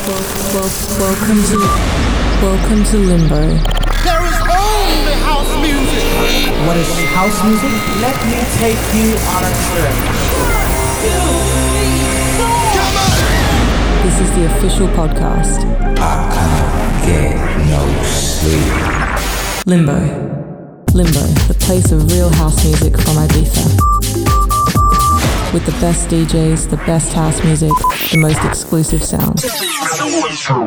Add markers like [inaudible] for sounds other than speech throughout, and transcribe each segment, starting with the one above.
Welcome to Welcome to Limbo. There is only house music. What is house music? Let me take you on a trip. This is the official podcast. I can't Get no sleep. Limbo. Limbo, the place of real house music from Ibiza. With the best DJs, the best house music, the most exclusive sounds.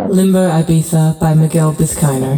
Limbo Ibiza by Miguel Vizcaino.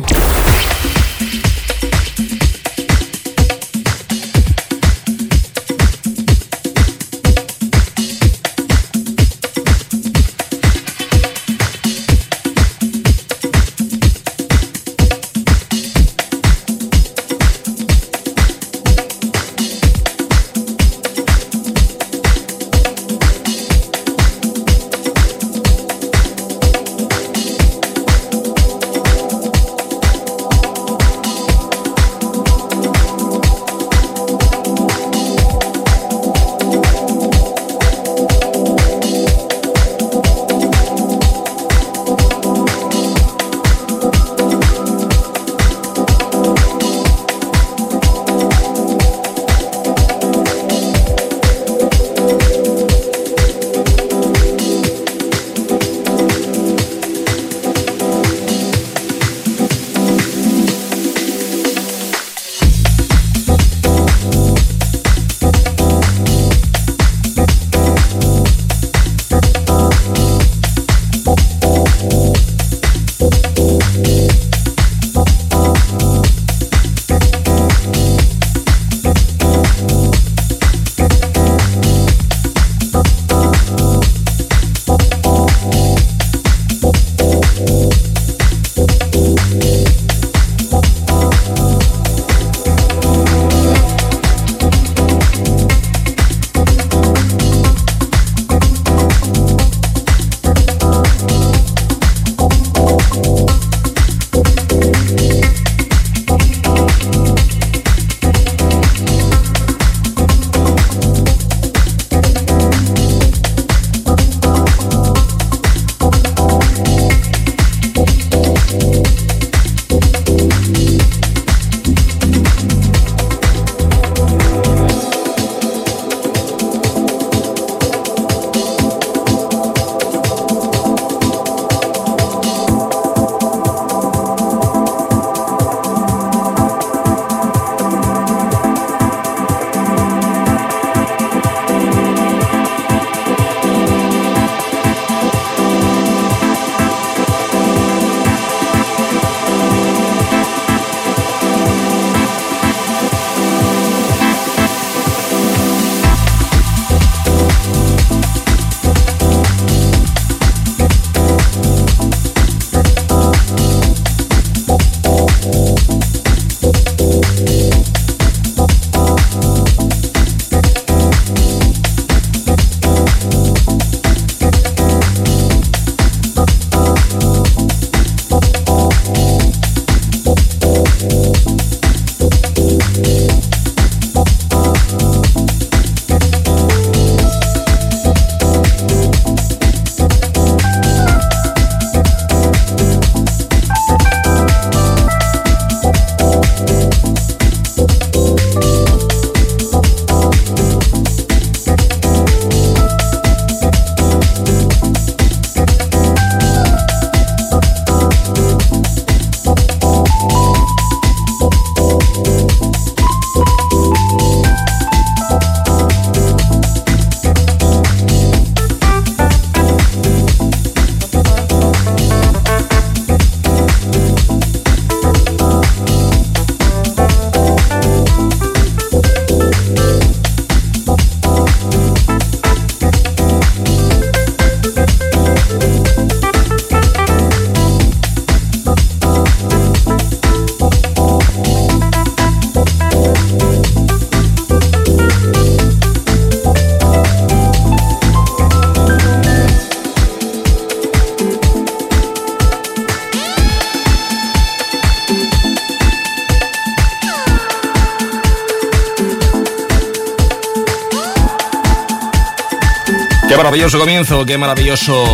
Maravilloso comienzo, qué maravilloso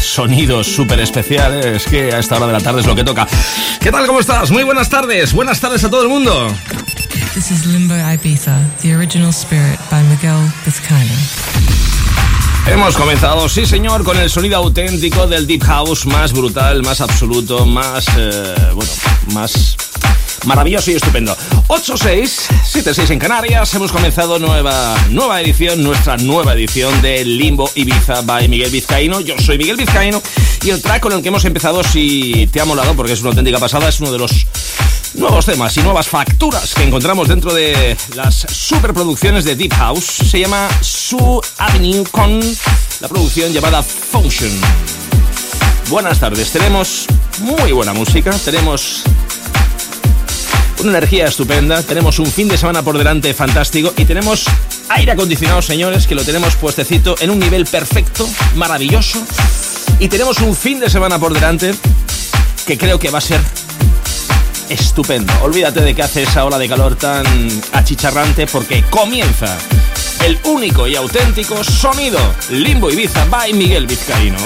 sonidos súper especiales que a esta hora de la tarde es lo que toca. ¿Qué tal? ¿Cómo estás? Muy buenas tardes. Buenas tardes a todo el mundo. This is Limbo Ibiza, the original spirit by Miguel Vizcaino. Hemos comenzado, sí señor, con el sonido auténtico del Deep House más brutal, más absoluto, más... Eh, bueno, más maravilloso y estupendo. 8-6, 7-6 en Canarias. Hemos comenzado nueva, nueva edición, nuestra nueva edición de Limbo Ibiza by Miguel Vizcaíno. Yo soy Miguel Vizcaíno y el track con el que hemos empezado, si te ha molado, porque es una auténtica pasada, es uno de los nuevos temas y nuevas facturas que encontramos dentro de las superproducciones de Deep House. Se llama Su Avenue con la producción llamada Function. Buenas tardes, tenemos muy buena música, tenemos una energía estupenda, tenemos un fin de semana por delante fantástico y tenemos aire acondicionado, señores, que lo tenemos puestecito en un nivel perfecto, maravilloso. Y tenemos un fin de semana por delante que creo que va a ser estupendo. Olvídate de que hace esa ola de calor tan achicharrante porque comienza el único y auténtico sonido Limbo Ibiza by Miguel Vizcaíno.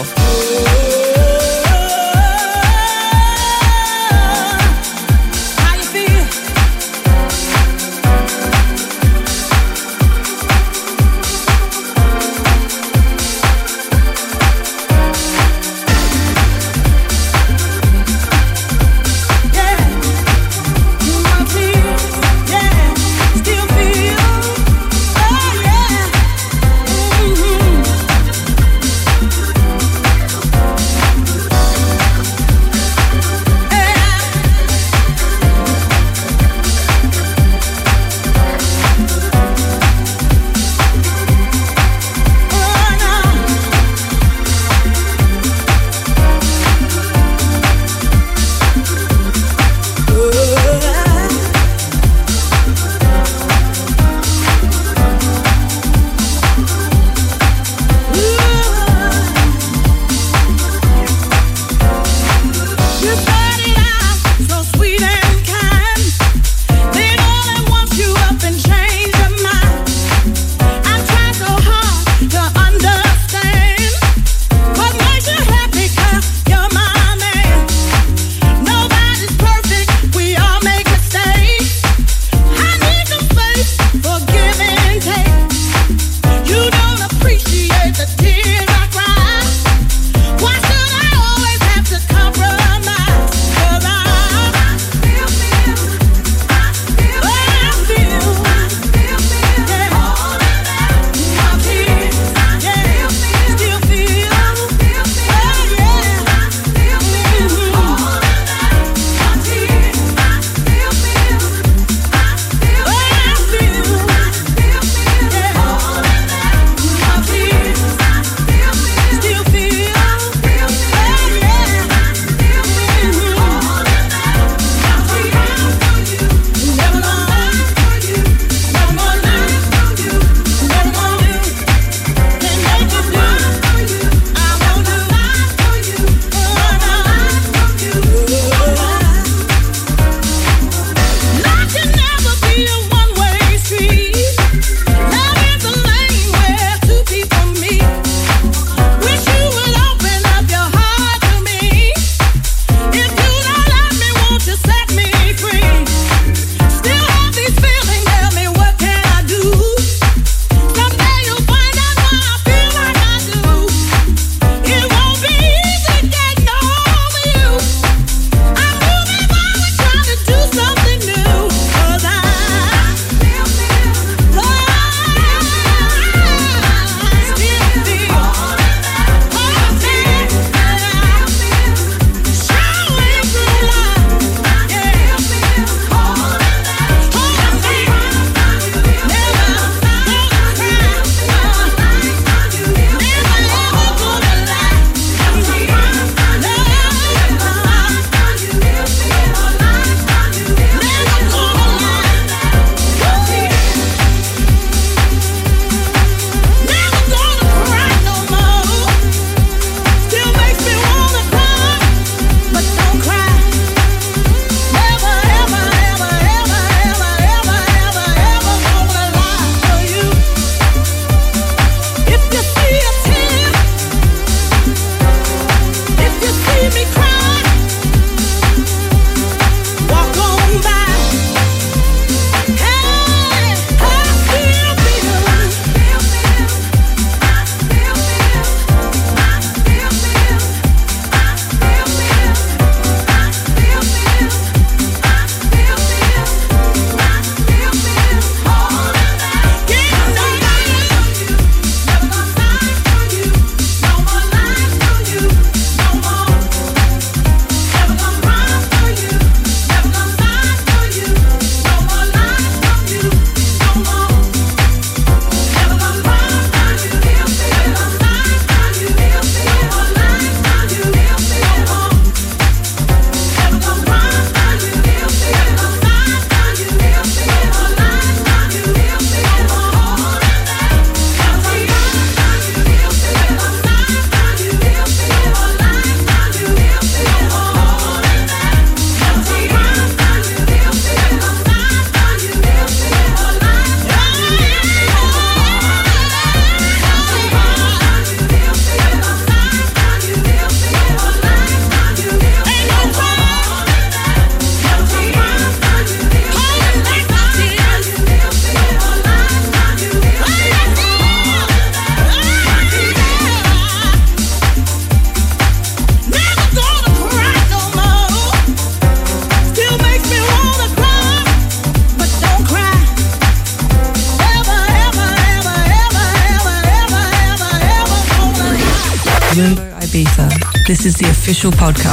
Official podcast.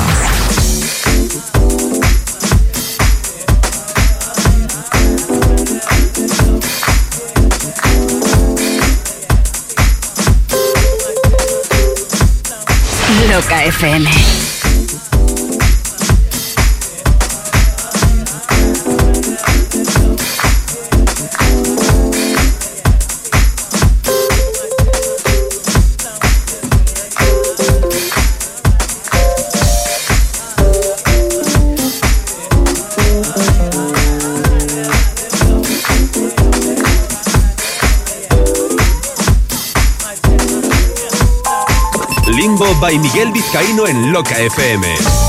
By Miguel Vizcaíno en Loca FM.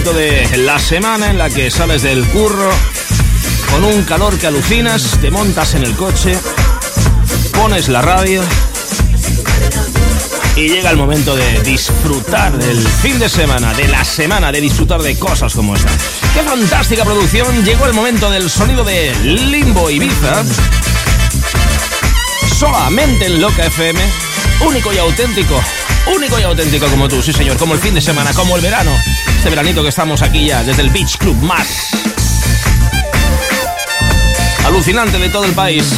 De la semana en la que sales del curro con un calor que alucinas, te montas en el coche, pones la radio y llega el momento de disfrutar del fin de semana, de la semana, de disfrutar de cosas como esta. ¡Qué fantástica producción! Llegó el momento del sonido de Limbo Ibiza. Solamente en Loca FM, único y auténtico único y auténtico como tú, sí señor, como el fin de semana, como el verano. Este veranito que estamos aquí ya, desde el Beach Club más alucinante de todo el país.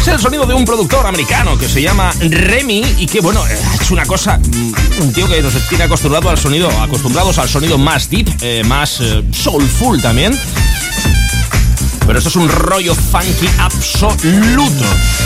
Es el sonido de un productor americano que se llama Remy y que, bueno, ha hecho una cosa. Mm, un tío que nos tiene acostumbrado al sonido, acostumbrados al sonido más deep, eh, más eh, soulful también. Pero esto es un rollo funky absoluto.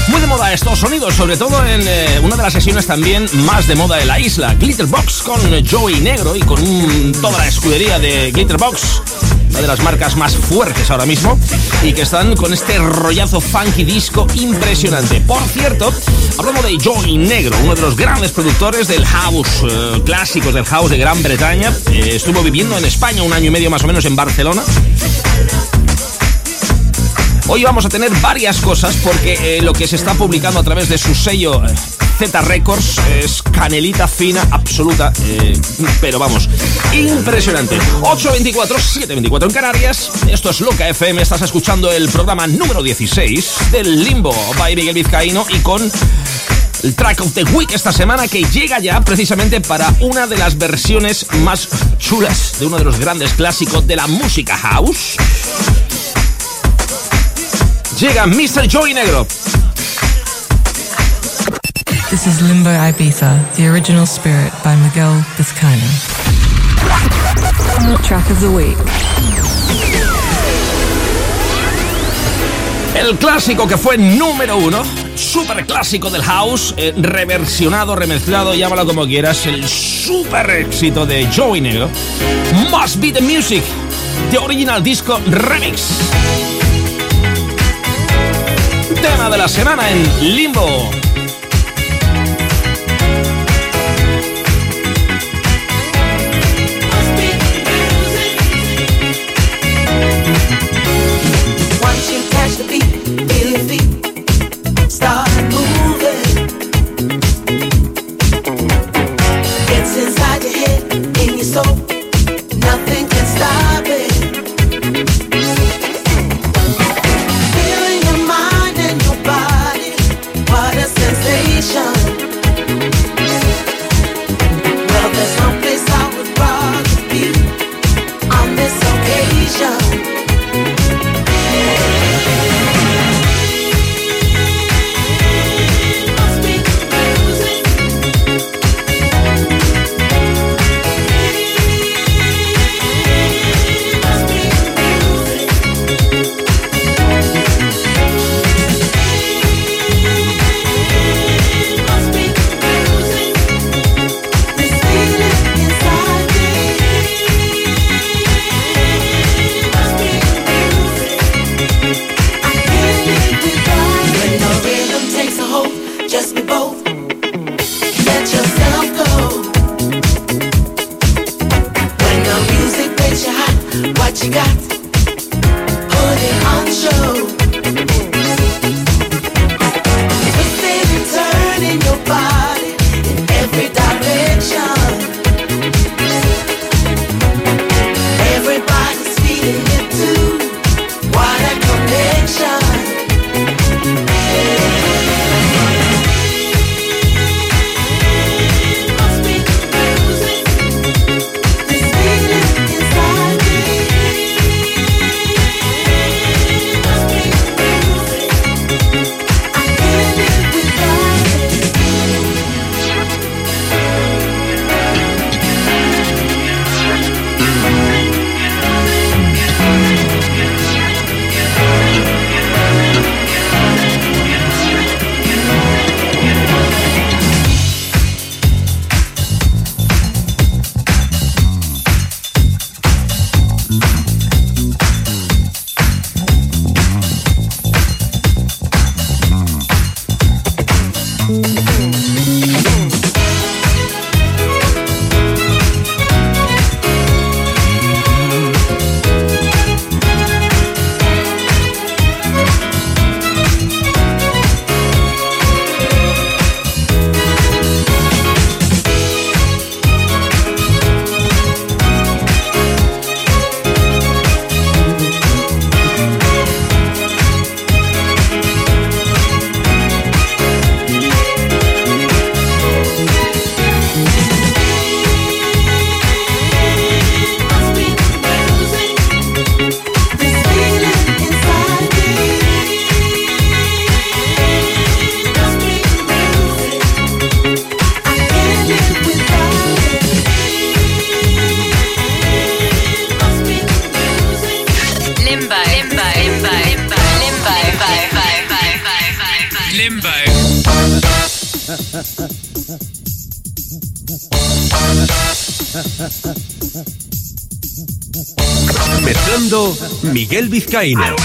Muy de moda estos sonidos, sobre todo en eh, una de las sesiones también más de moda de la isla, Glitterbox con Joey Negro y con toda la escudería de Glitterbox una de las marcas más fuertes ahora mismo, y que están con este rollazo funky disco impresionante. Por cierto, hablamos de Joey Negro, uno de los grandes productores del house, eh, clásicos del house de Gran Bretaña. Eh, estuvo viviendo en España un año y medio más o menos en Barcelona. Hoy vamos a tener varias cosas porque eh, lo que se está publicando a través de su sello eh, Z Records es canelita fina absoluta, eh, pero vamos, impresionante. 824, 724 en Canarias. Esto es Loca FM. Estás escuchando el programa número 16 del Limbo by Miguel Vizcaíno y con el track of the week esta semana que llega ya precisamente para una de las versiones más chulas de uno de los grandes clásicos de la música house. Llega Mr. Joey Negro. This is Limbo Ibiza, the original spirit by Miguel Vizcaino. Track of the week. El clásico que fue número uno, super clásico del house, eh, reversionado, remezclado, llámalo como quieras, el super éxito de Joey Negro. Must Be the Music, The Original Disco Remix tema de la semana en Limbo. Mezclando Miguel Vizcaíno.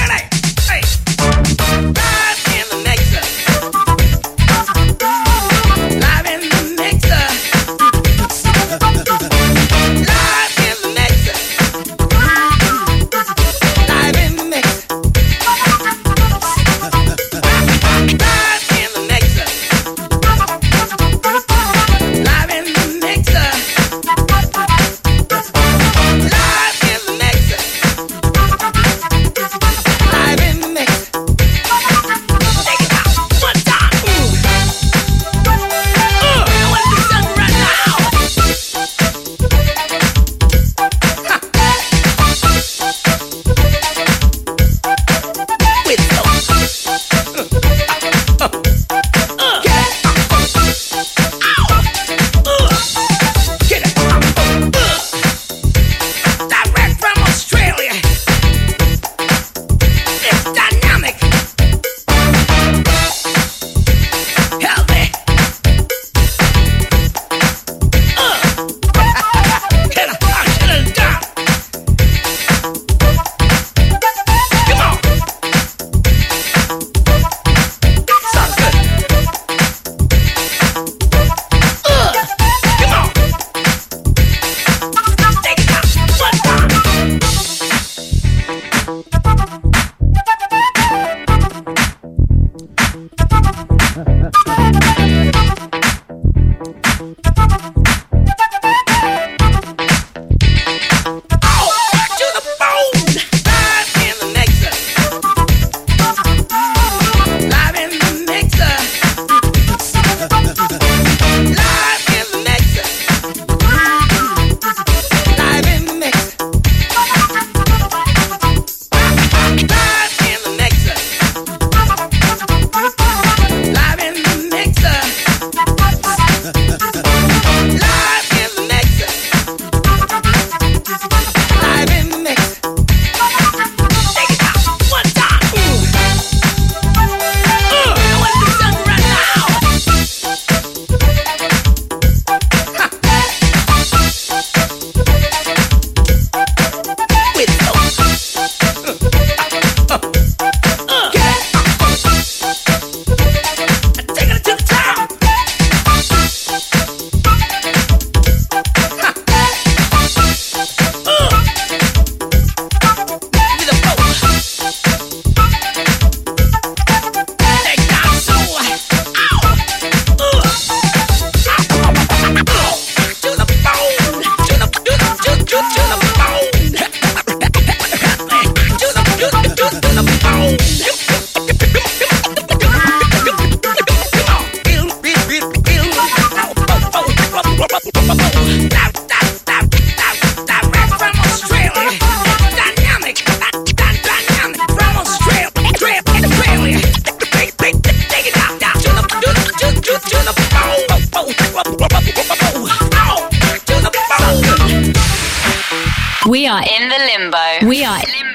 We are in the limbo. We are limbo.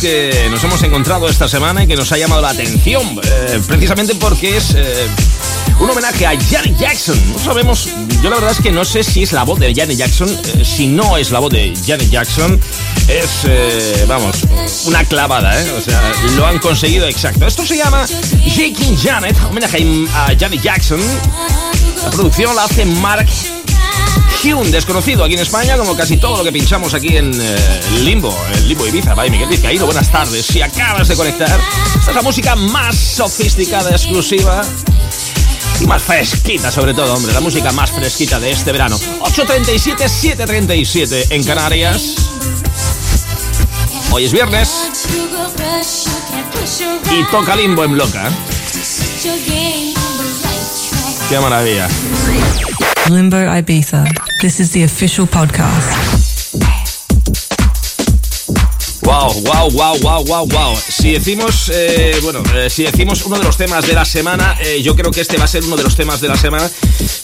Que nos hemos encontrado esta semana y que nos ha llamado la atención, eh, precisamente porque es eh, un homenaje a Janet Jackson. No sabemos, yo la verdad es que no sé si es la voz de Janet Jackson, eh, si no es la voz de Janet Jackson, es, vamos, una clavada. O sea, lo han conseguido exacto. Esto se llama Shaking Janet, homenaje a Janet Jackson. La producción la hace Mark un desconocido aquí en España, como casi todo lo que pinchamos aquí en eh, Limbo, en Limbo Ibiza. Bye, Miguel Vizcaíno, buenas tardes. Si acabas de conectar, esta es la música más sofisticada, exclusiva y más fresquita, sobre todo, hombre. La música más fresquita de este verano. 8.37, 7.37 en Canarias. Hoy es viernes. Y toca Limbo en Bloca. Qué maravilla. Limbo Ibiza. This is the official podcast. Wow, wow, wow, wow, wow, wow. Si decimos, eh, bueno, eh, si decimos uno de los temas de la semana, eh, yo creo que este va a ser uno de los temas de la semana.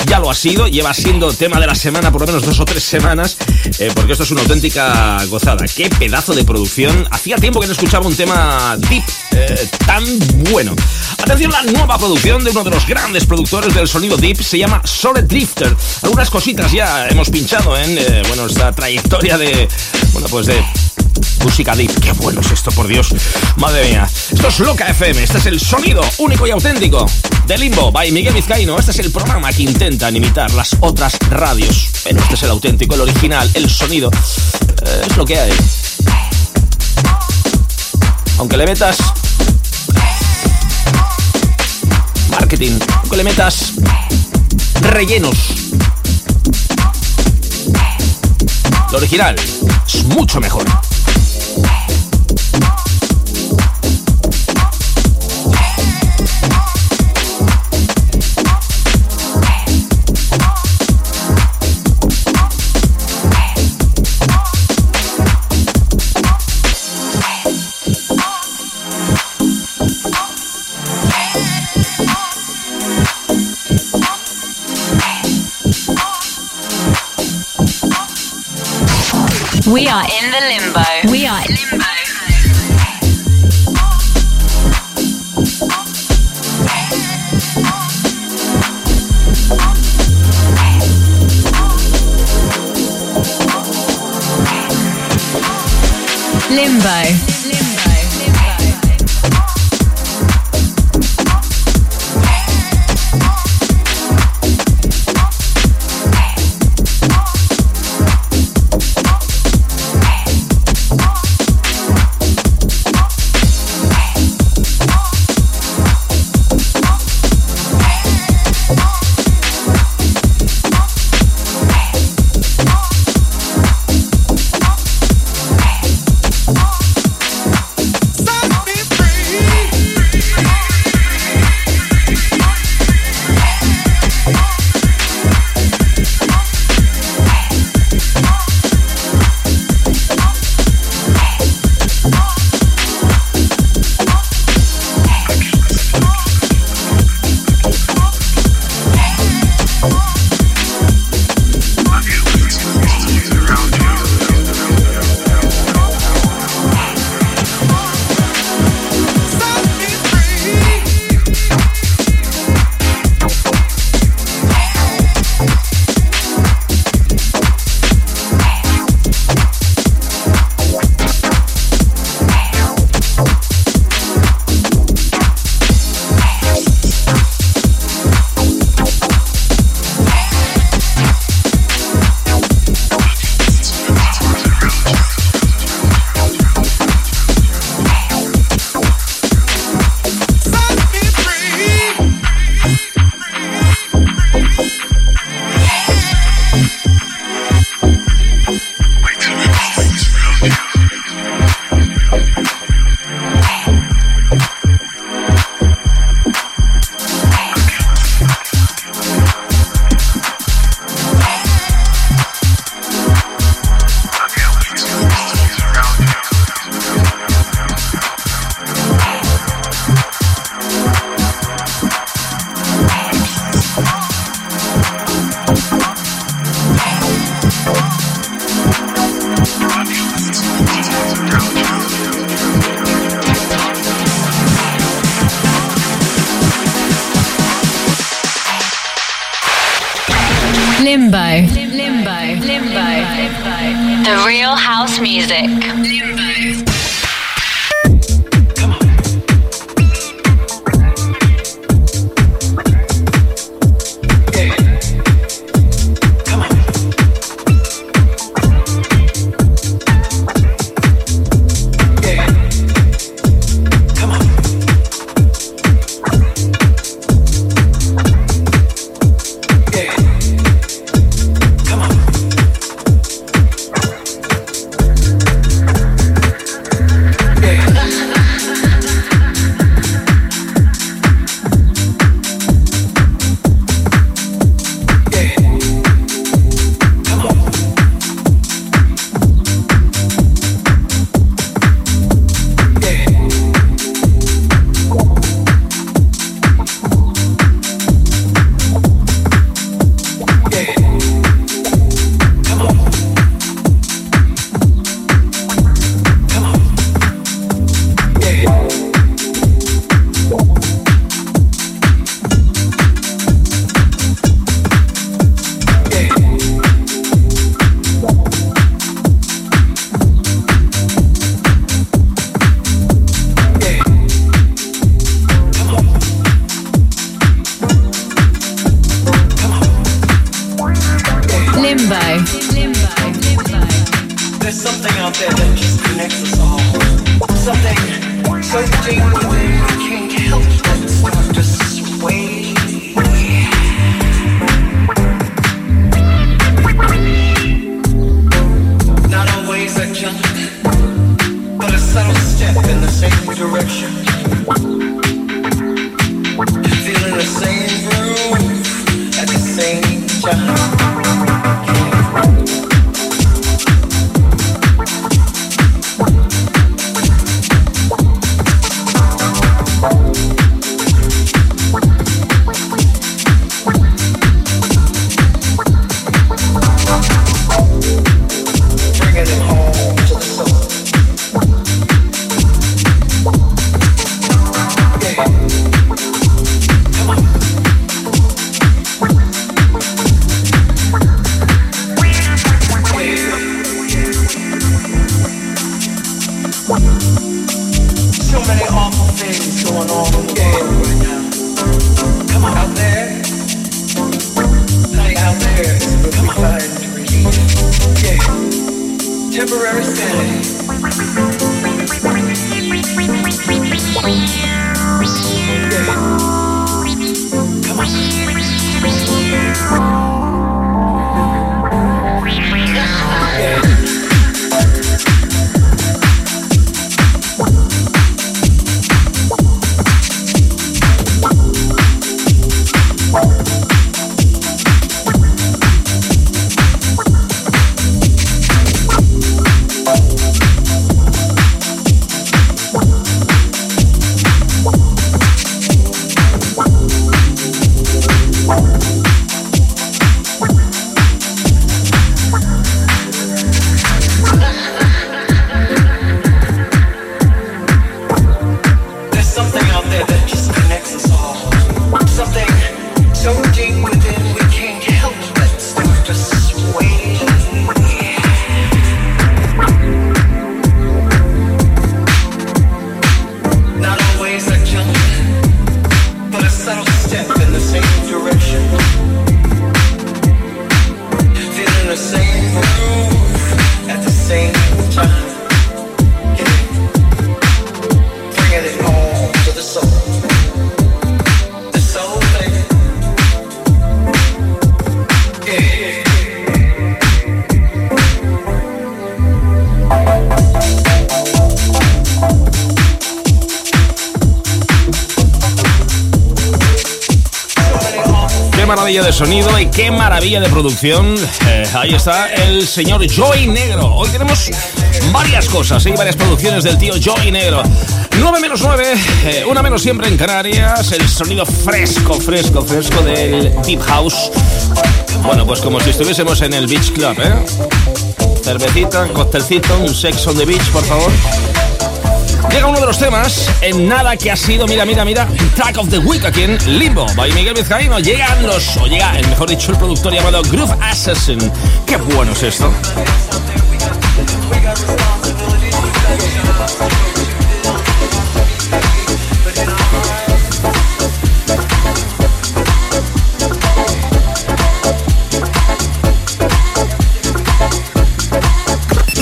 Ya lo ha sido, lleva siendo tema de la semana por lo menos dos o tres semanas, porque esto es una auténtica gozada. Qué pedazo de producción. Hacía tiempo que no escuchaba un tema deep tan bueno. Atención, la nueva producción de uno de los grandes productores del sonido deep se llama Solid Drifter. Algunas cositas ya hemos pinchado en, bueno, esta trayectoria de, bueno, pues de Música deep, qué bueno es esto, por Dios. Madre mía. Esto es Loca FM, este es el sonido único y auténtico de Limbo by Miguel Vizcaíno. Este es el programa que intentan imitar las otras radios. Pero este es el auténtico, el original, el sonido. Eh, es lo que hay. Aunque le metas marketing, aunque le metas rellenos. Lo original es mucho mejor. We are in the limbo. We are limbo. Limbo. Sonido y qué maravilla de producción. Eh, ahí está el señor Joy Negro. Hoy tenemos varias cosas, y ¿eh? varias producciones del tío Joy Negro. 9 menos 9, eh, una menos siempre en Canarias. El sonido fresco, fresco, fresco del Deep House. Bueno, pues como si estuviésemos en el Beach Club, ¿eh? Cervecita, costelcito, un sex on the beach, por favor. Llega uno de los temas en nada que ha sido, mira, mira, mira, Track of the Week aquí en Limbo, by Miguel Vizcaíno. Llegan los, o llega, el mejor dicho, el productor llamado Groove Assassin. Qué bueno es esto.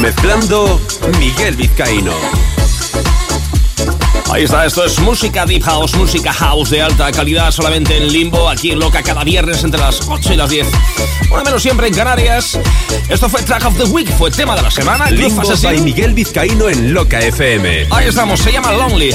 Mezclando Miguel Vizcaíno. Ahí está, esto es música deep house, música house de alta calidad, solamente en limbo, aquí en Loca, cada viernes entre las 8 y las 10. Bueno, menos siempre en Canarias. Esto fue Track of the Week, fue tema de la semana. Limbo by Miguel Vizcaíno en Loca FM. Ahí estamos, se llama Lonely.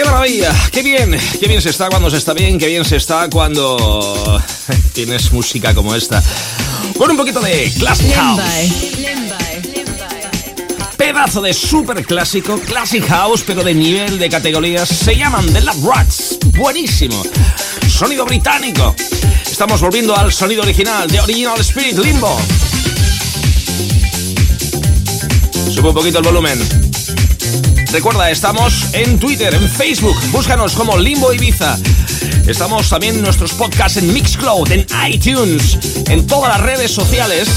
Qué maravilla! ¡Qué bien! ¡Qué bien se está cuando se está bien! ¡Qué bien se está cuando [laughs] tienes música como esta! Con un poquito de Classic House. Pedazo de super clásico, Classic House, pero de nivel de categorías. Se llaman The Love Rats. Buenísimo. Sonido británico. Estamos volviendo al sonido original de Original Spirit Limbo. Sube un poquito el volumen. Recuerda, estamos en Twitter, en Facebook. Búscanos como Limbo Ibiza. Estamos también en nuestros podcasts en Mixcloud, en iTunes, en todas las redes sociales.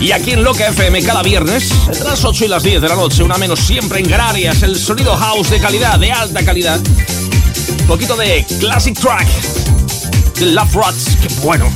Y aquí en Loca FM cada viernes, entre las 8 y las 10 de la noche, una menos siempre en Canarias, el sonido house de calidad, de alta calidad. Un poquito de classic track, de Love Rats, que bueno.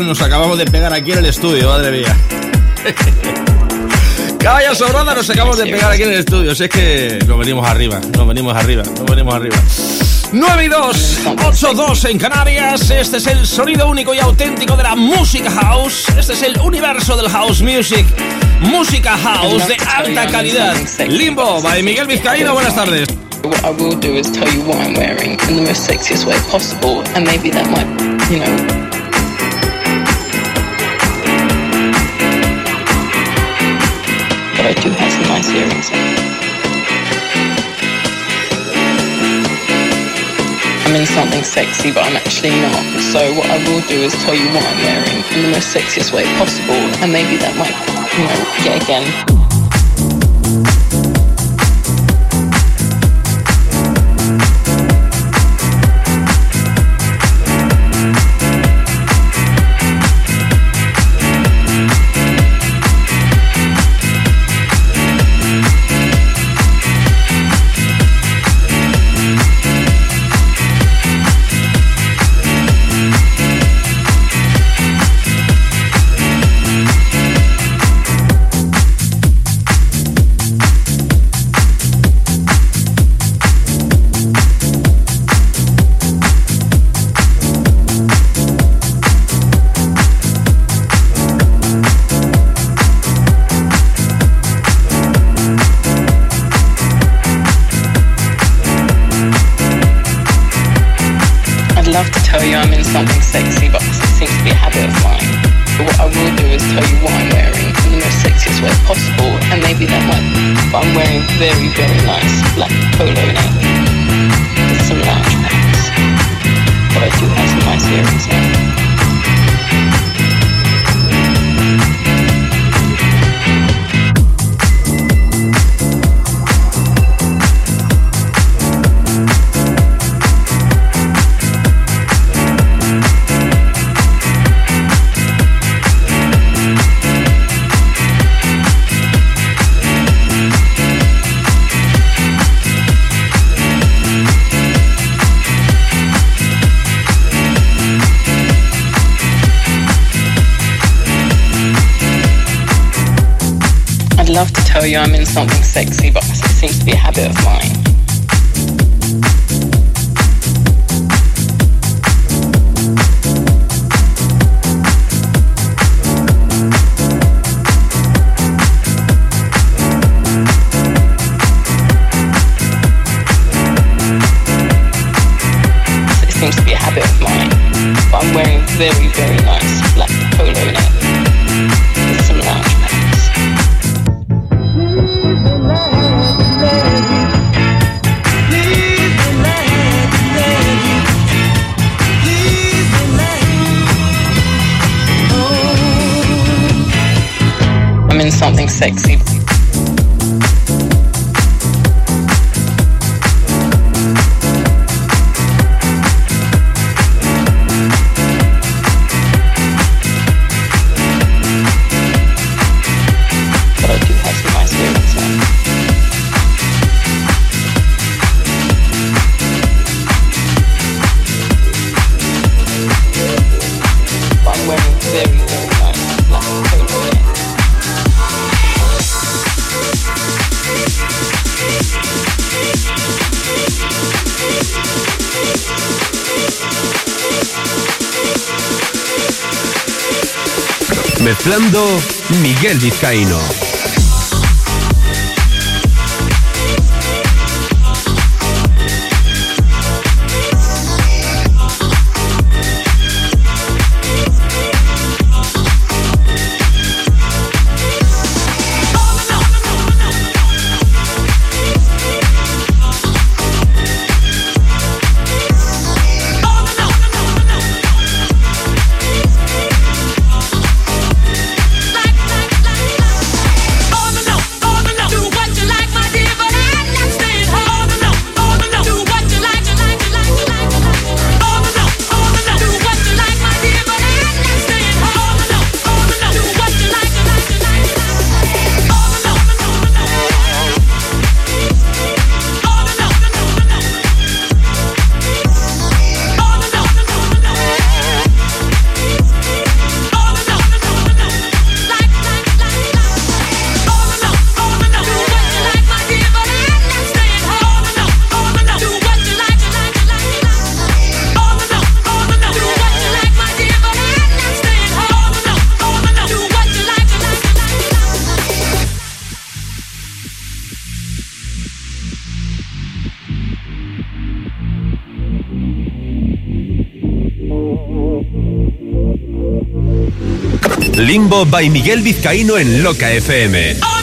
Nos acabamos de pegar aquí en el estudio, madre mía. [laughs] Vaya sobrada nos acabamos de pegar aquí en el estudio. Si es que nos venimos arriba, nos venimos arriba, nos venimos arriba. 9 y 2, 8 2 en Canarias. Este es el sonido único y auténtico de la música house. Este es el universo del house music. Música house de alta calidad. Limbo, by Miguel Vizcaíno. Buenas tardes. What I will do is tell you what I'm wearing in the most sexiest way possible, and maybe that might, you know. Nice earrings. I'm in something sexy, but I'm actually not. So what I will do is tell you what I'm wearing in the most sexiest way possible, and maybe that might, you know, get again. Tell you I'm in something sexy, but it seems to be a habit of mine. But what I will do is tell you what I'm wearing in the most sexiest way possible, and maybe that might. But I'm wearing very, very nice black polo neck with some lounge pants. But I do have some nice earrings now. You I'm in something sexy, but it seems to be a habit of mine. It seems sexy. Miguel Vizcaíno. By Miguel Vizcaíno en Loca FM.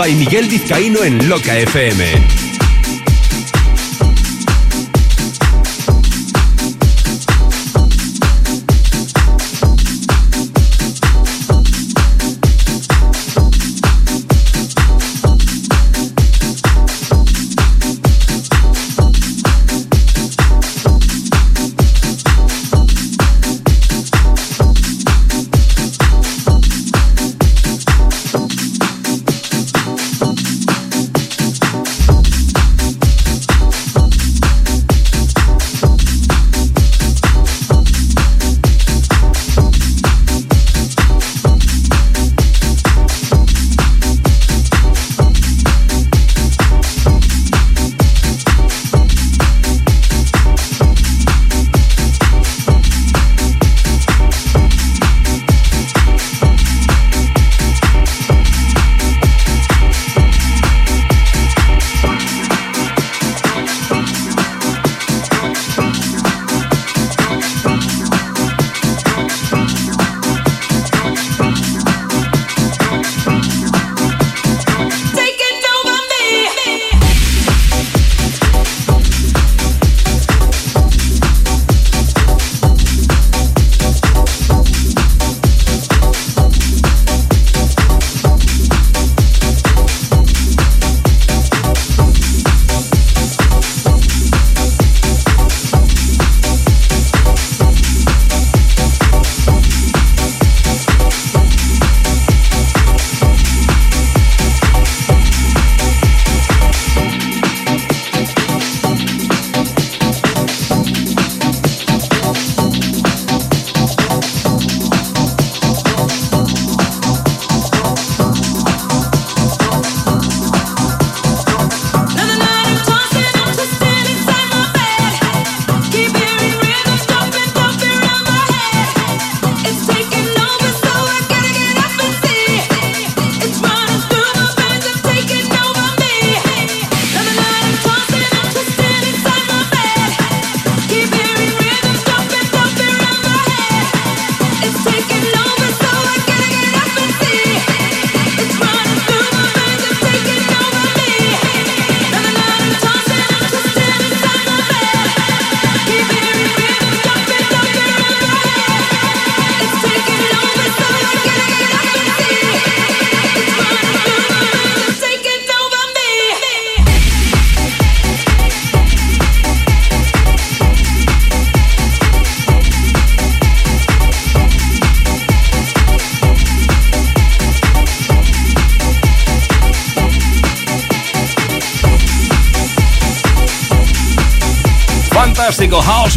By Miguel Vizcaíno en Loca FM.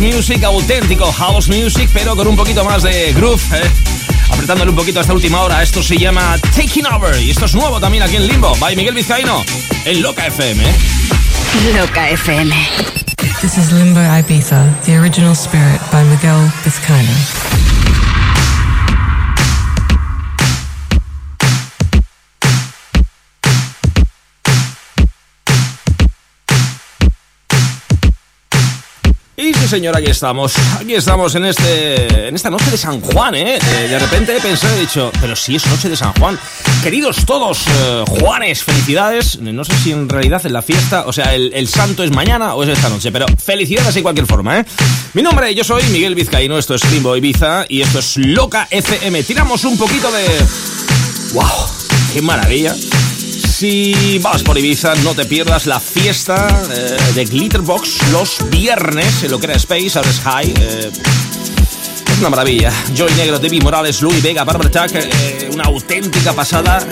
Music, auténtico house music, pero con un poquito más de groove, ¿eh? apretándole un poquito esta última hora. Esto se llama Taking Over y esto es nuevo también aquí en Limbo, by Miguel Vizcaíno, en Loca FM. ¿eh? Loca FM. This is Limbo Ibiza, the original spirit by Miguel Vizcaino. señor, aquí estamos. Aquí estamos en este en esta noche de San Juan, ¿eh? De, repente he pensado, he dicho, pero si es noche de San Juan. Queridos todos, eh, Juanes, felicidades. No sé si en realidad en la fiesta, o sea, el, santo es mañana o es esta noche, pero felicidades de cualquier forma, ¿eh? Mi nombre, yo soy Miguel Vizcaíno, esto es Limbo Ibiza y esto es Loca FM. Tiramos un poquito de... ¡Wow! ¡Qué maravilla! Si vas por Ibiza, no te pierdas la fiesta eh, de Glitterbox los viernes en lo que era Space, ahora es High. Eh, es una maravilla. Joy Negro, David Morales, Louis Vega, Barbara Tuck, eh, una auténtica pasada.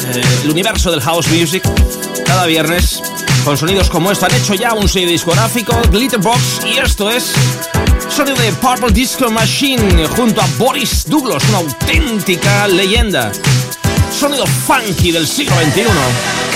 el universo del house music, cada viernes, con sonidos como esto. Han hecho ya un sello discográfico, Glitterbox, y esto es sonido de Purple Disco Machine junto a Boris Douglas, una auténtica leyenda. Sonido funky del siglo XXI.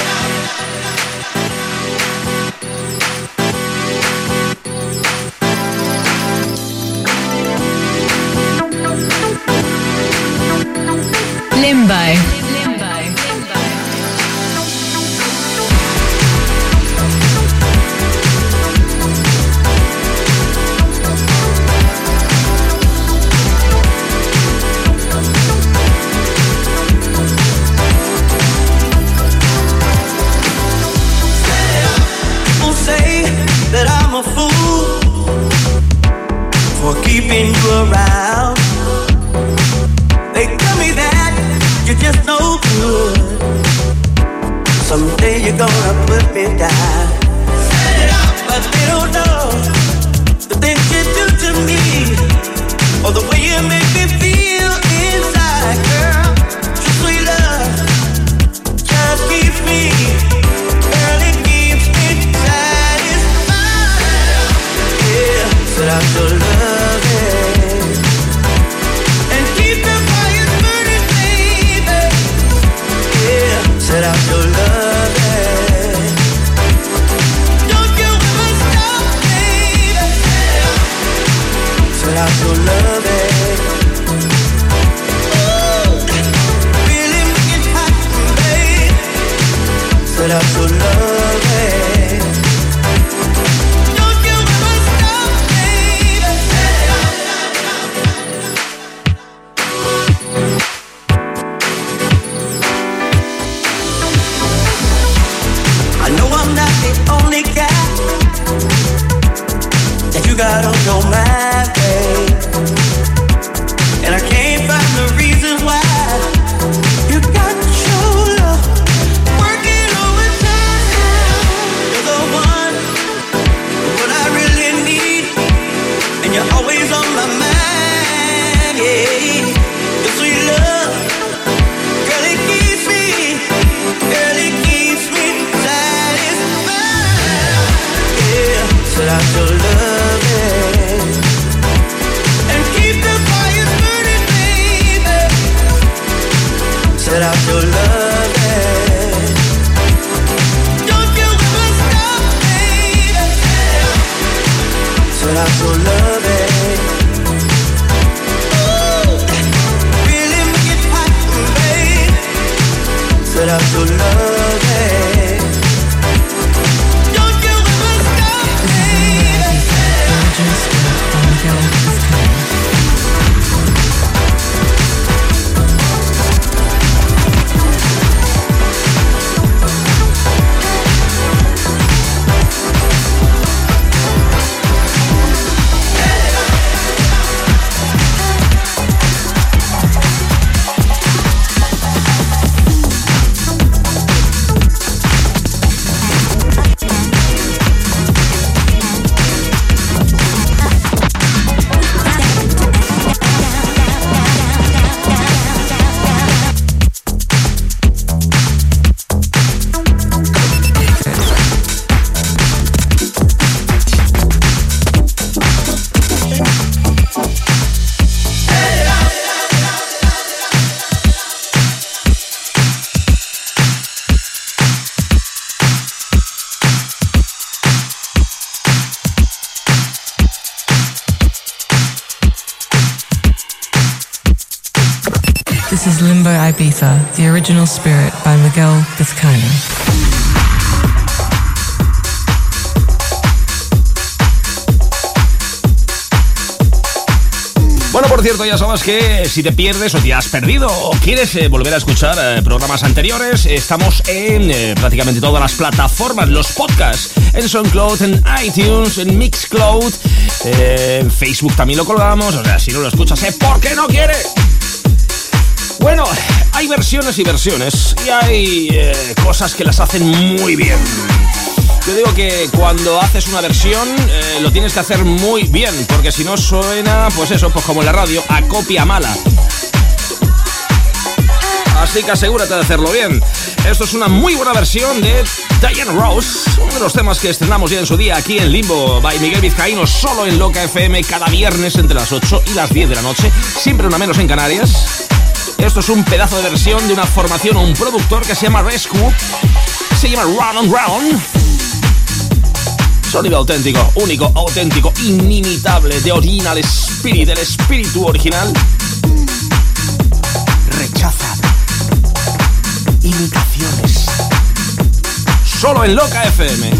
got to love. Que si te pierdes o te has perdido o quieres eh, volver a escuchar eh, programas anteriores, estamos en eh, prácticamente todas las plataformas, los podcasts, en SoundCloud, en iTunes, en Mixcloud, en Facebook también lo colgamos, o sea, si no lo escuchas, ¿eh? ¿por qué no quieres? Bueno, hay versiones y versiones y hay cosas que las hacen muy bien. Yo digo que cuando haces una versión eh, lo tienes que hacer muy bien, porque si no suena, pues eso, pues como en la radio, a copia mala. Así que asegúrate de hacerlo bien. Esto es una muy buena versión de Diane Rose, uno de los temas que estrenamos ya en su día aquí en Limbo by Miguel Vizcaíno, solo en Loca FM, cada viernes entre las 8 y las 10 de la noche, siempre una menos en Canarias. Esto es un pedazo de versión de una formación o un productor que se llama Rescue, se llama Round and Round. Sonido auténtico, único, auténtico, inimitable, de original spirit, del espíritu original. Rechaza imitaciones. Solo en Loca FM.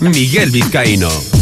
Miguel Vizcaíno.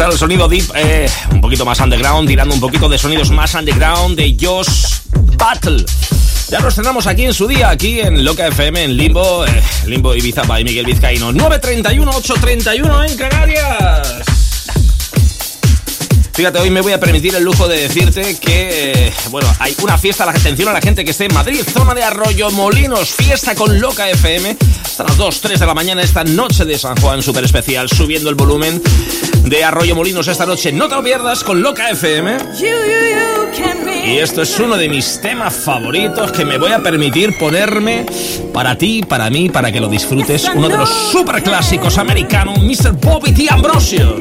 El sonido deep, eh, un poquito más underground, tirando un poquito de sonidos más underground de Josh Battle. Ya nos tenemos aquí en su día, aquí en Loca FM, en Limbo, eh, Limbo Ibiza by Miguel Vizcaíno. 9.31, 8.31 en Canarias. Fíjate, hoy me voy a permitir el lujo de decirte que, eh, bueno, hay una fiesta, la atención a la gente que esté en Madrid, zona de Arroyo Molinos, fiesta con Loca FM, hasta las 2, 3 de la mañana, esta noche de San Juan, súper especial, subiendo el volumen de Arroyo Molinos esta noche. No te lo pierdas con Loca FM. Y esto es uno de mis temas favoritos que me voy a permitir ponerme para ti, para mí, para que lo disfrutes. Uno de los super clásicos americanos, Mr. Bobby T. Ambrosio.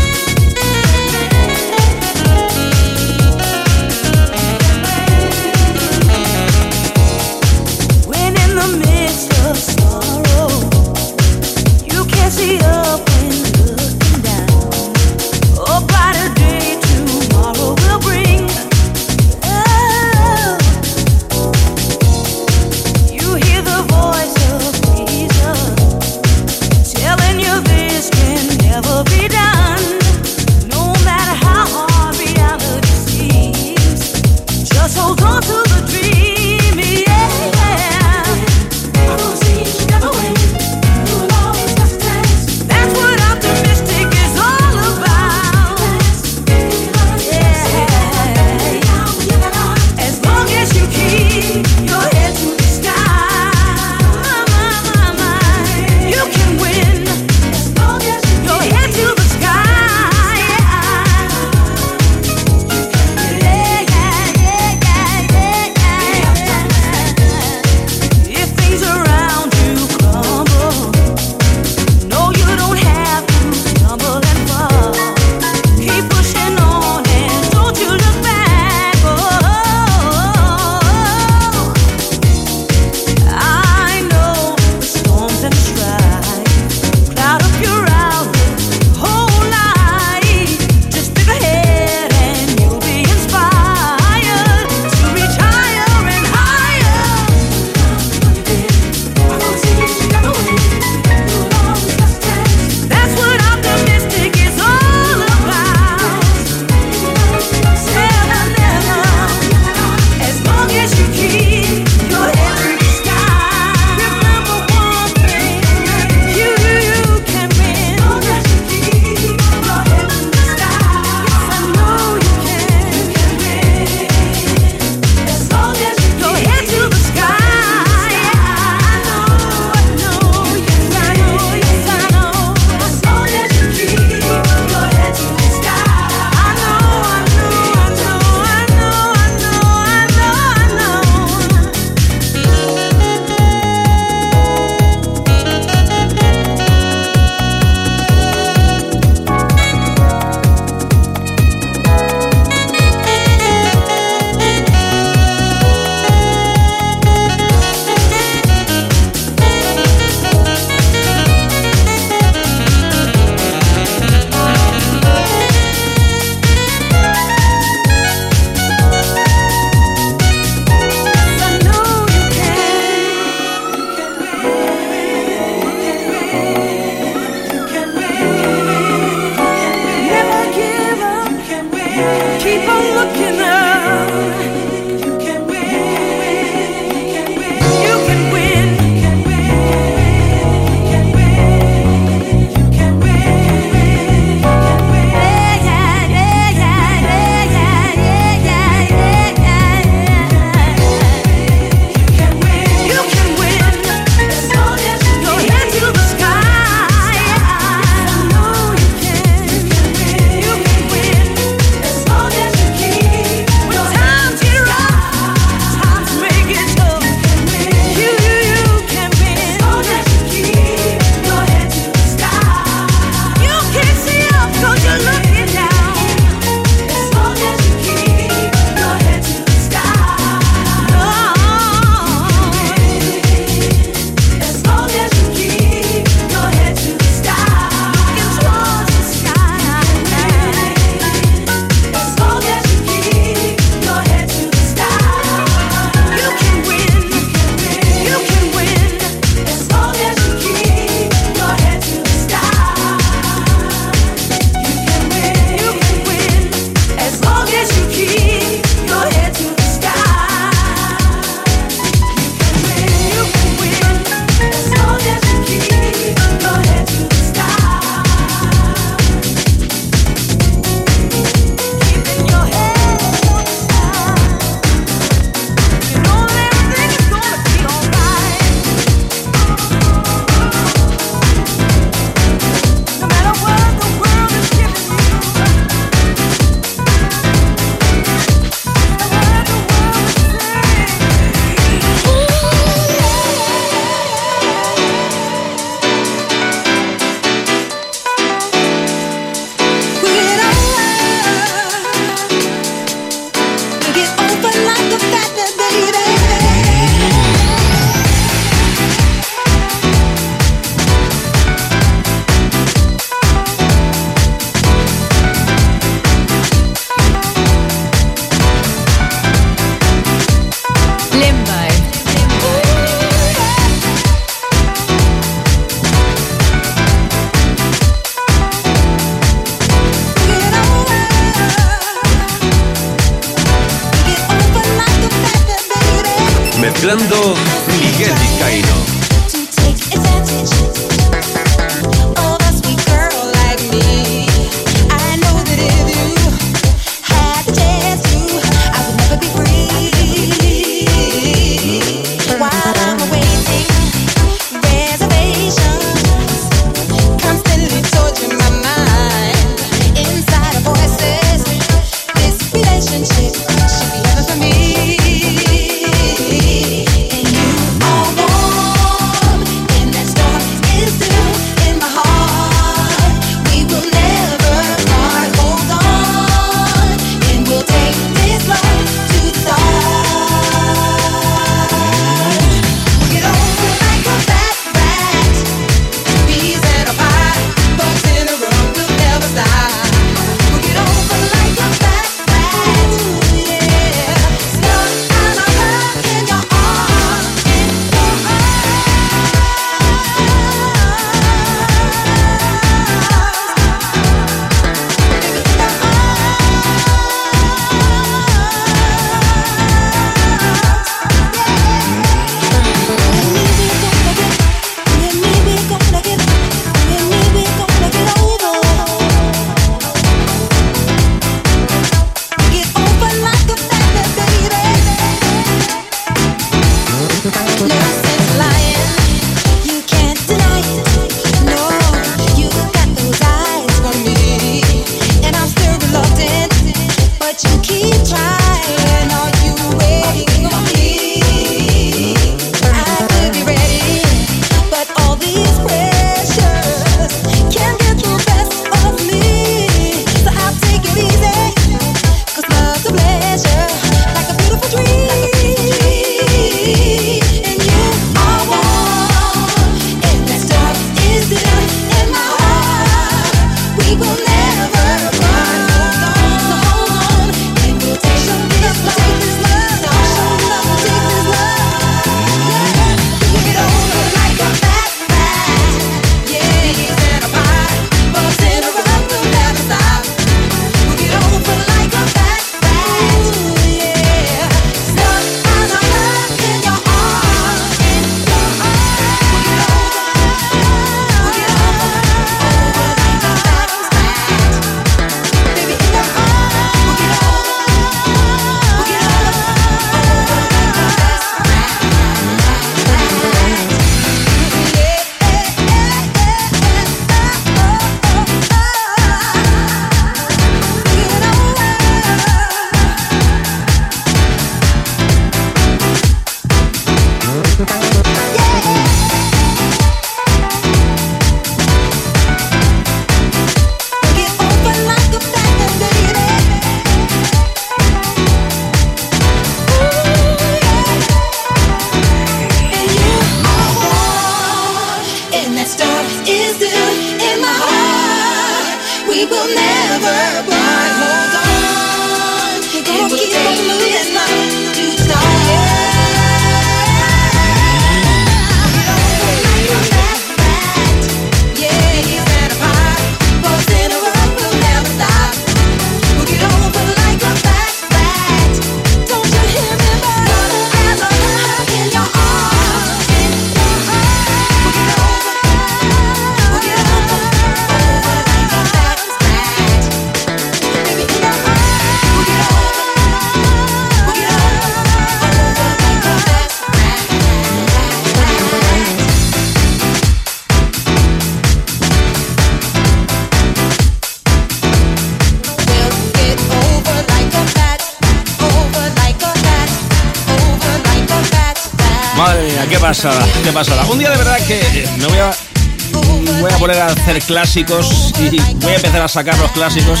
Clásicos y voy a empezar a sacar los clásicos.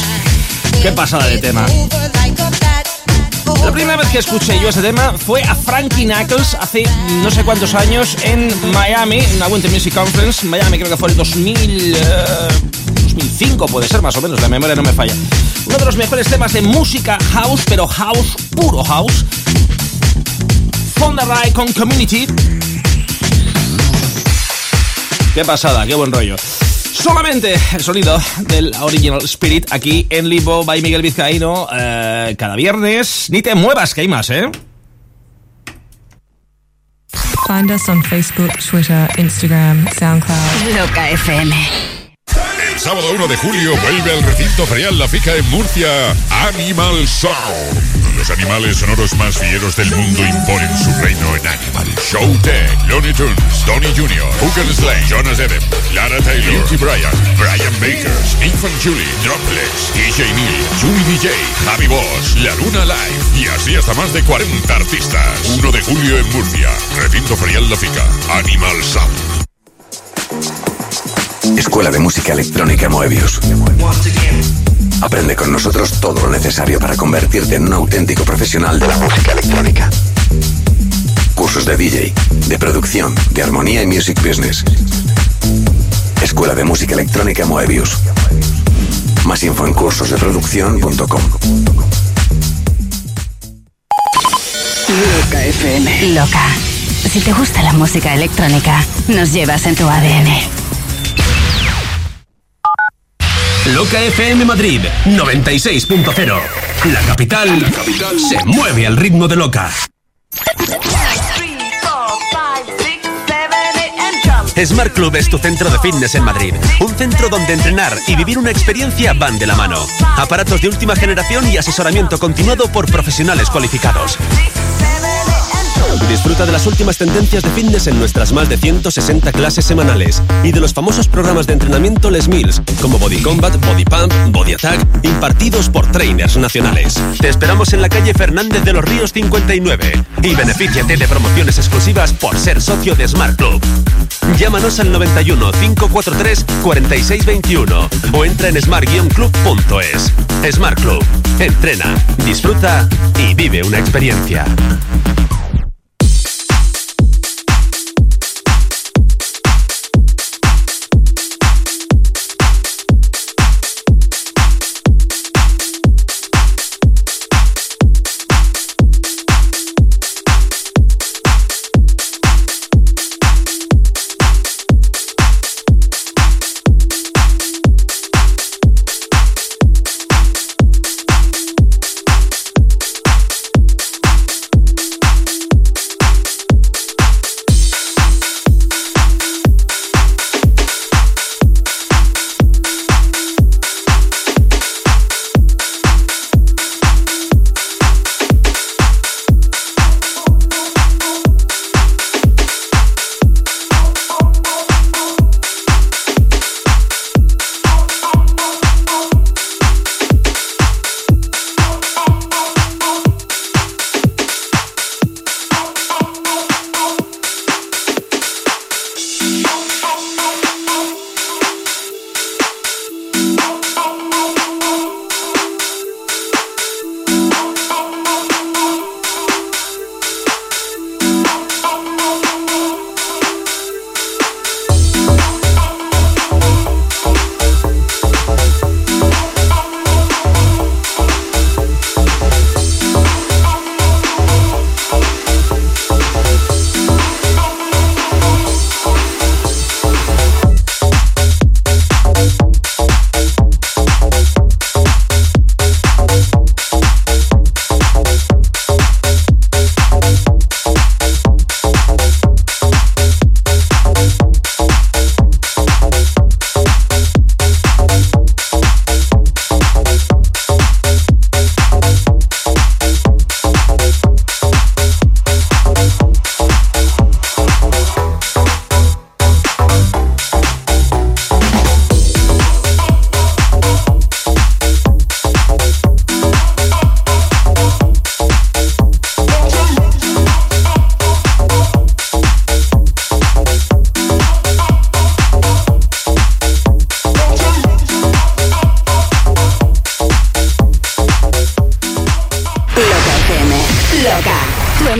Qué pasada de tema. La primera vez que escuché yo ese tema fue a Frankie Knuckles hace no sé cuántos años en Miami, en la Winter Music Conference. Miami creo que fue el 2000, 2005 puede ser más o menos, la memoria no me falla. Uno de los mejores temas de música house, pero house, puro house. Fonda Rai con Community. Qué pasada, qué buen rollo. Solamente el sonido del Original Spirit aquí en Limbo by Miguel Vizcaíno eh, cada viernes. Ni te muevas, que hay más, ¿eh? Find us on Facebook, Twitter, Instagram, SoundCloud. Loca FM. El sábado 1 de julio vuelve al recinto ferial La Fica en Murcia Animal Sound. Los animales sonoros más fieros del mundo imponen su reino en Animal Show Tech, Looney Tunes, Tony Jr., Hooker Slay, Jonas Eden, Lara Taylor, Milky Bryan, Brian Bakers, Infant Julie, Droplets, DJ Neil, Julie DJ, Javi Boss, La Luna Live y así hasta más de 40 artistas. 1 de julio en Murcia, recinto ferial La Fica, Animal Sound. Escuela de Música Electrónica Moebius. Aprende con nosotros todo lo necesario para convertirte en un auténtico profesional de la música electrónica. Cursos de DJ, de producción, de armonía y music business. Escuela de Música Electrónica Moebius. Más info en cursosdeproducción.com. Loca FM. Loca. Si te gusta la música electrónica, nos llevas en tu ADN. Loca FM Madrid 96.0. La capital, se mueve al ritmo de Loca. Smart Club es tu centro de fitness en Madrid. Un centro donde entrenar y vivir una experiencia van de la mano. Aparatos de última generación y asesoramiento continuado por profesionales cualificados. Disfruta de las últimas tendencias de fitness en nuestras más de 160 clases semanales y de los famosos programas de entrenamiento Les Mills, como Body Combat, Body Pump, Body Attack, impartidos por trainers nacionales. Te esperamos en la calle Fernández de los Ríos 59 y benefíciate de promociones exclusivas por ser socio de Smart Club. Llámanos al 91 543 4621 o entra en smart-club.es. Smart Club. Entrena, disfruta y vive una experiencia.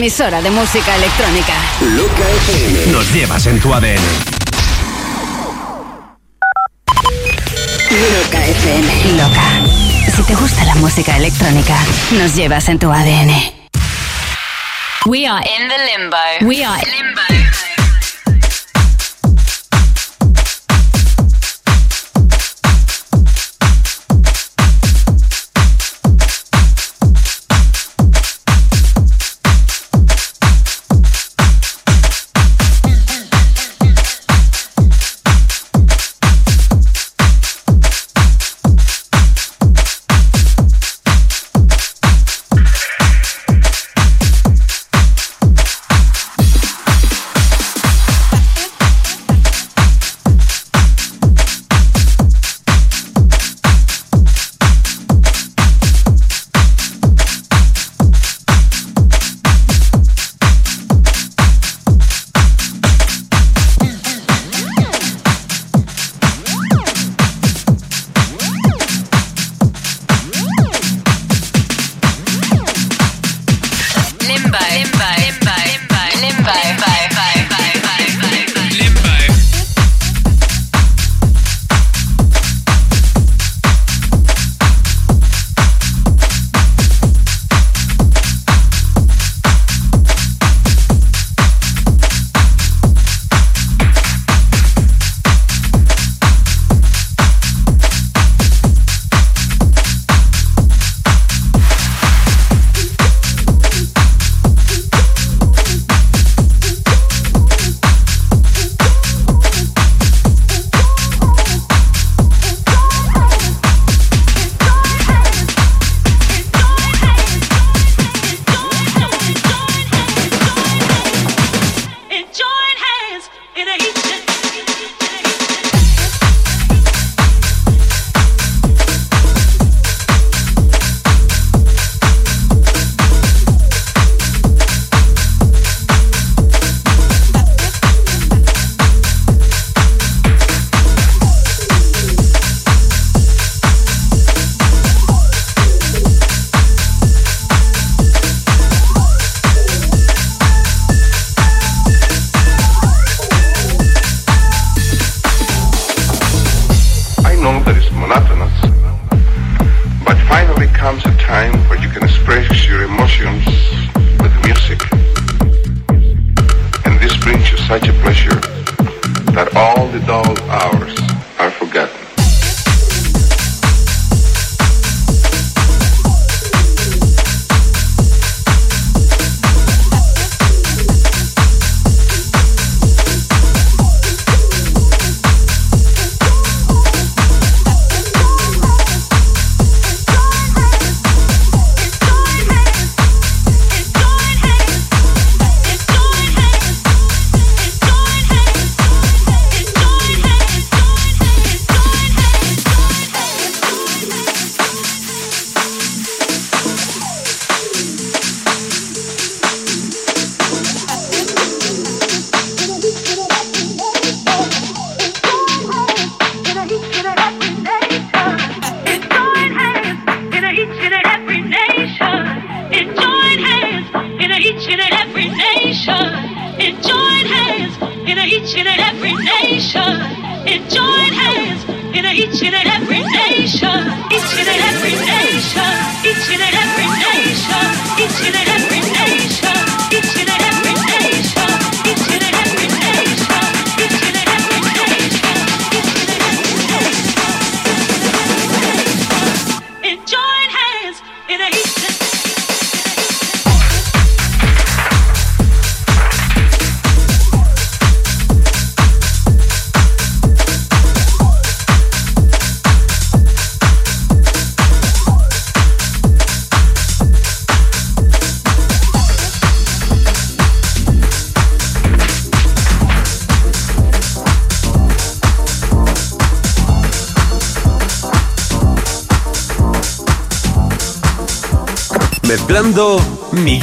Emisora de música electrónica. Loca FM. Nos llevas en tu ADN. Loca FM. Loca. Si te gusta la música electrónica, nos llevas en tu ADN. We are in the limbo. We are limbo.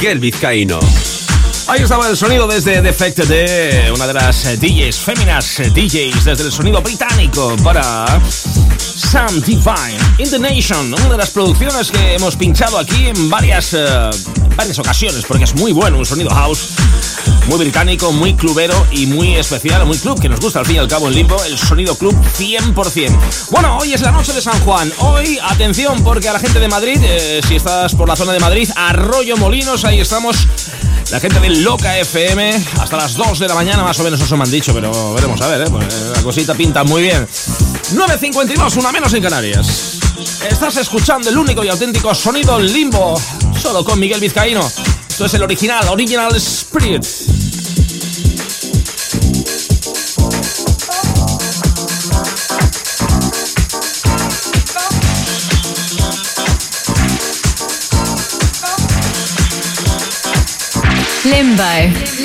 Miguel Vizcaíno. Ahí estaba el sonido desde Defect de una de las eh, DJs féminas eh, DJs desde el sonido británico para Sam Divine in the Nation, una de las producciones que hemos pinchado aquí en varias, eh, varias ocasiones porque es muy bueno, un sonido house muy británico, muy clubero y muy especial, muy club, que nos gusta al fin y al cabo en Limbo, el sonido club 100%. Bueno, hoy es la noche de San Juan. Hoy, atención, porque a la gente de Madrid, eh, si estás por la zona de Madrid, Arroyo Molinos, ahí estamos. La gente de Loca FM, hasta las 2 de la mañana más o menos eso me han dicho, pero veremos a ver, ¿eh? Pues, eh, la cosita pinta muy bien. 9.52, una menos en Canarias. Estás escuchando el único y auténtico sonido limbo, solo con Miguel Vizcaíno. Esto es el original, Original Spirit. Limbo.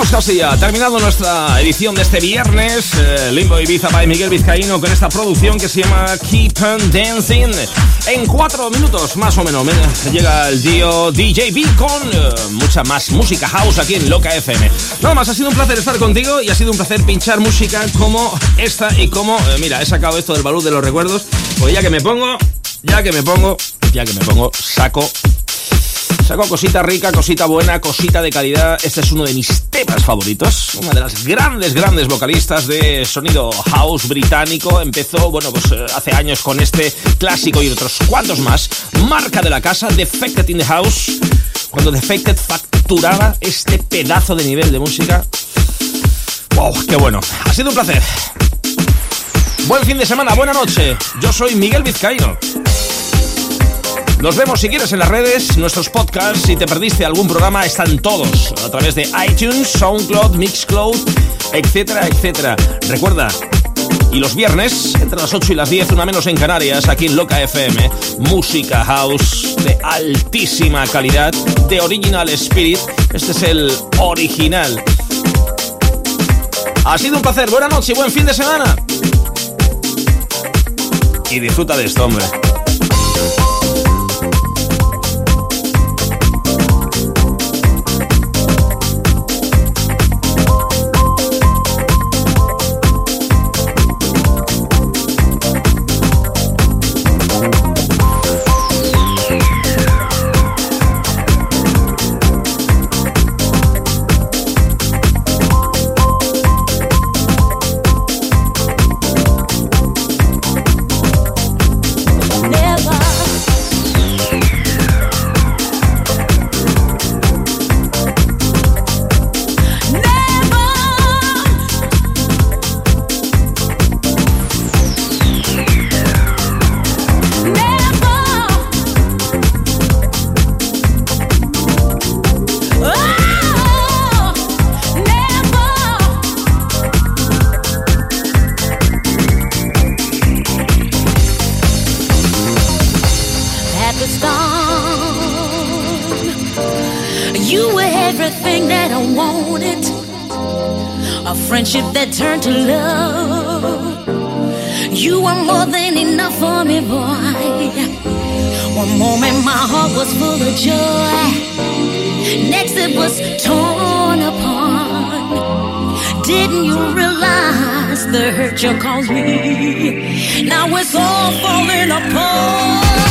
Estamos casi ya, terminando nuestra edición de este viernes, eh, Limbo Ibiza by Miguel Vizcaíno con esta producción que se llama Keep on Dancing. En cuatro minutos más o menos llega el tío DJB con eh, mucha más música house aquí en Loca FM. Nada más, ha sido un placer estar contigo y ha sido un placer pinchar música como esta y como, eh, mira, he sacado esto del balón de los recuerdos, pues ya que me pongo, ya que me pongo, ya que me pongo, saco Saco cosita rica, cosita buena, cosita de calidad. Este es uno de mis temas favoritos. Una de las grandes, grandes vocalistas de sonido house británico. Empezó, bueno, pues eh, hace años con este clásico y otros cuantos más. Marca de la casa, Defected in the House. Cuando Defected facturaba este pedazo de nivel de música. ¡Wow! ¡Qué bueno! Ha sido un placer. Buen fin de semana, buena noche. Yo soy Miguel Vizcaíno. Nos vemos si quieres en las redes, nuestros podcasts, si te perdiste algún programa, están todos a través de iTunes, SoundCloud, Mixcloud, etcétera, etcétera. Recuerda, y los viernes, entre las 8 y las 10, una menos en Canarias, aquí en Loca FM, música house de altísima calidad, de Original Spirit. Este es el original. Ha sido un placer, buena noche y buen fin de semana. Y disfruta de esto, hombre. Turn to love. You were more than enough for me, boy. One moment my heart was full of joy, next it was torn apart. Didn't you realize the hurt you caused me? Now it's all falling apart.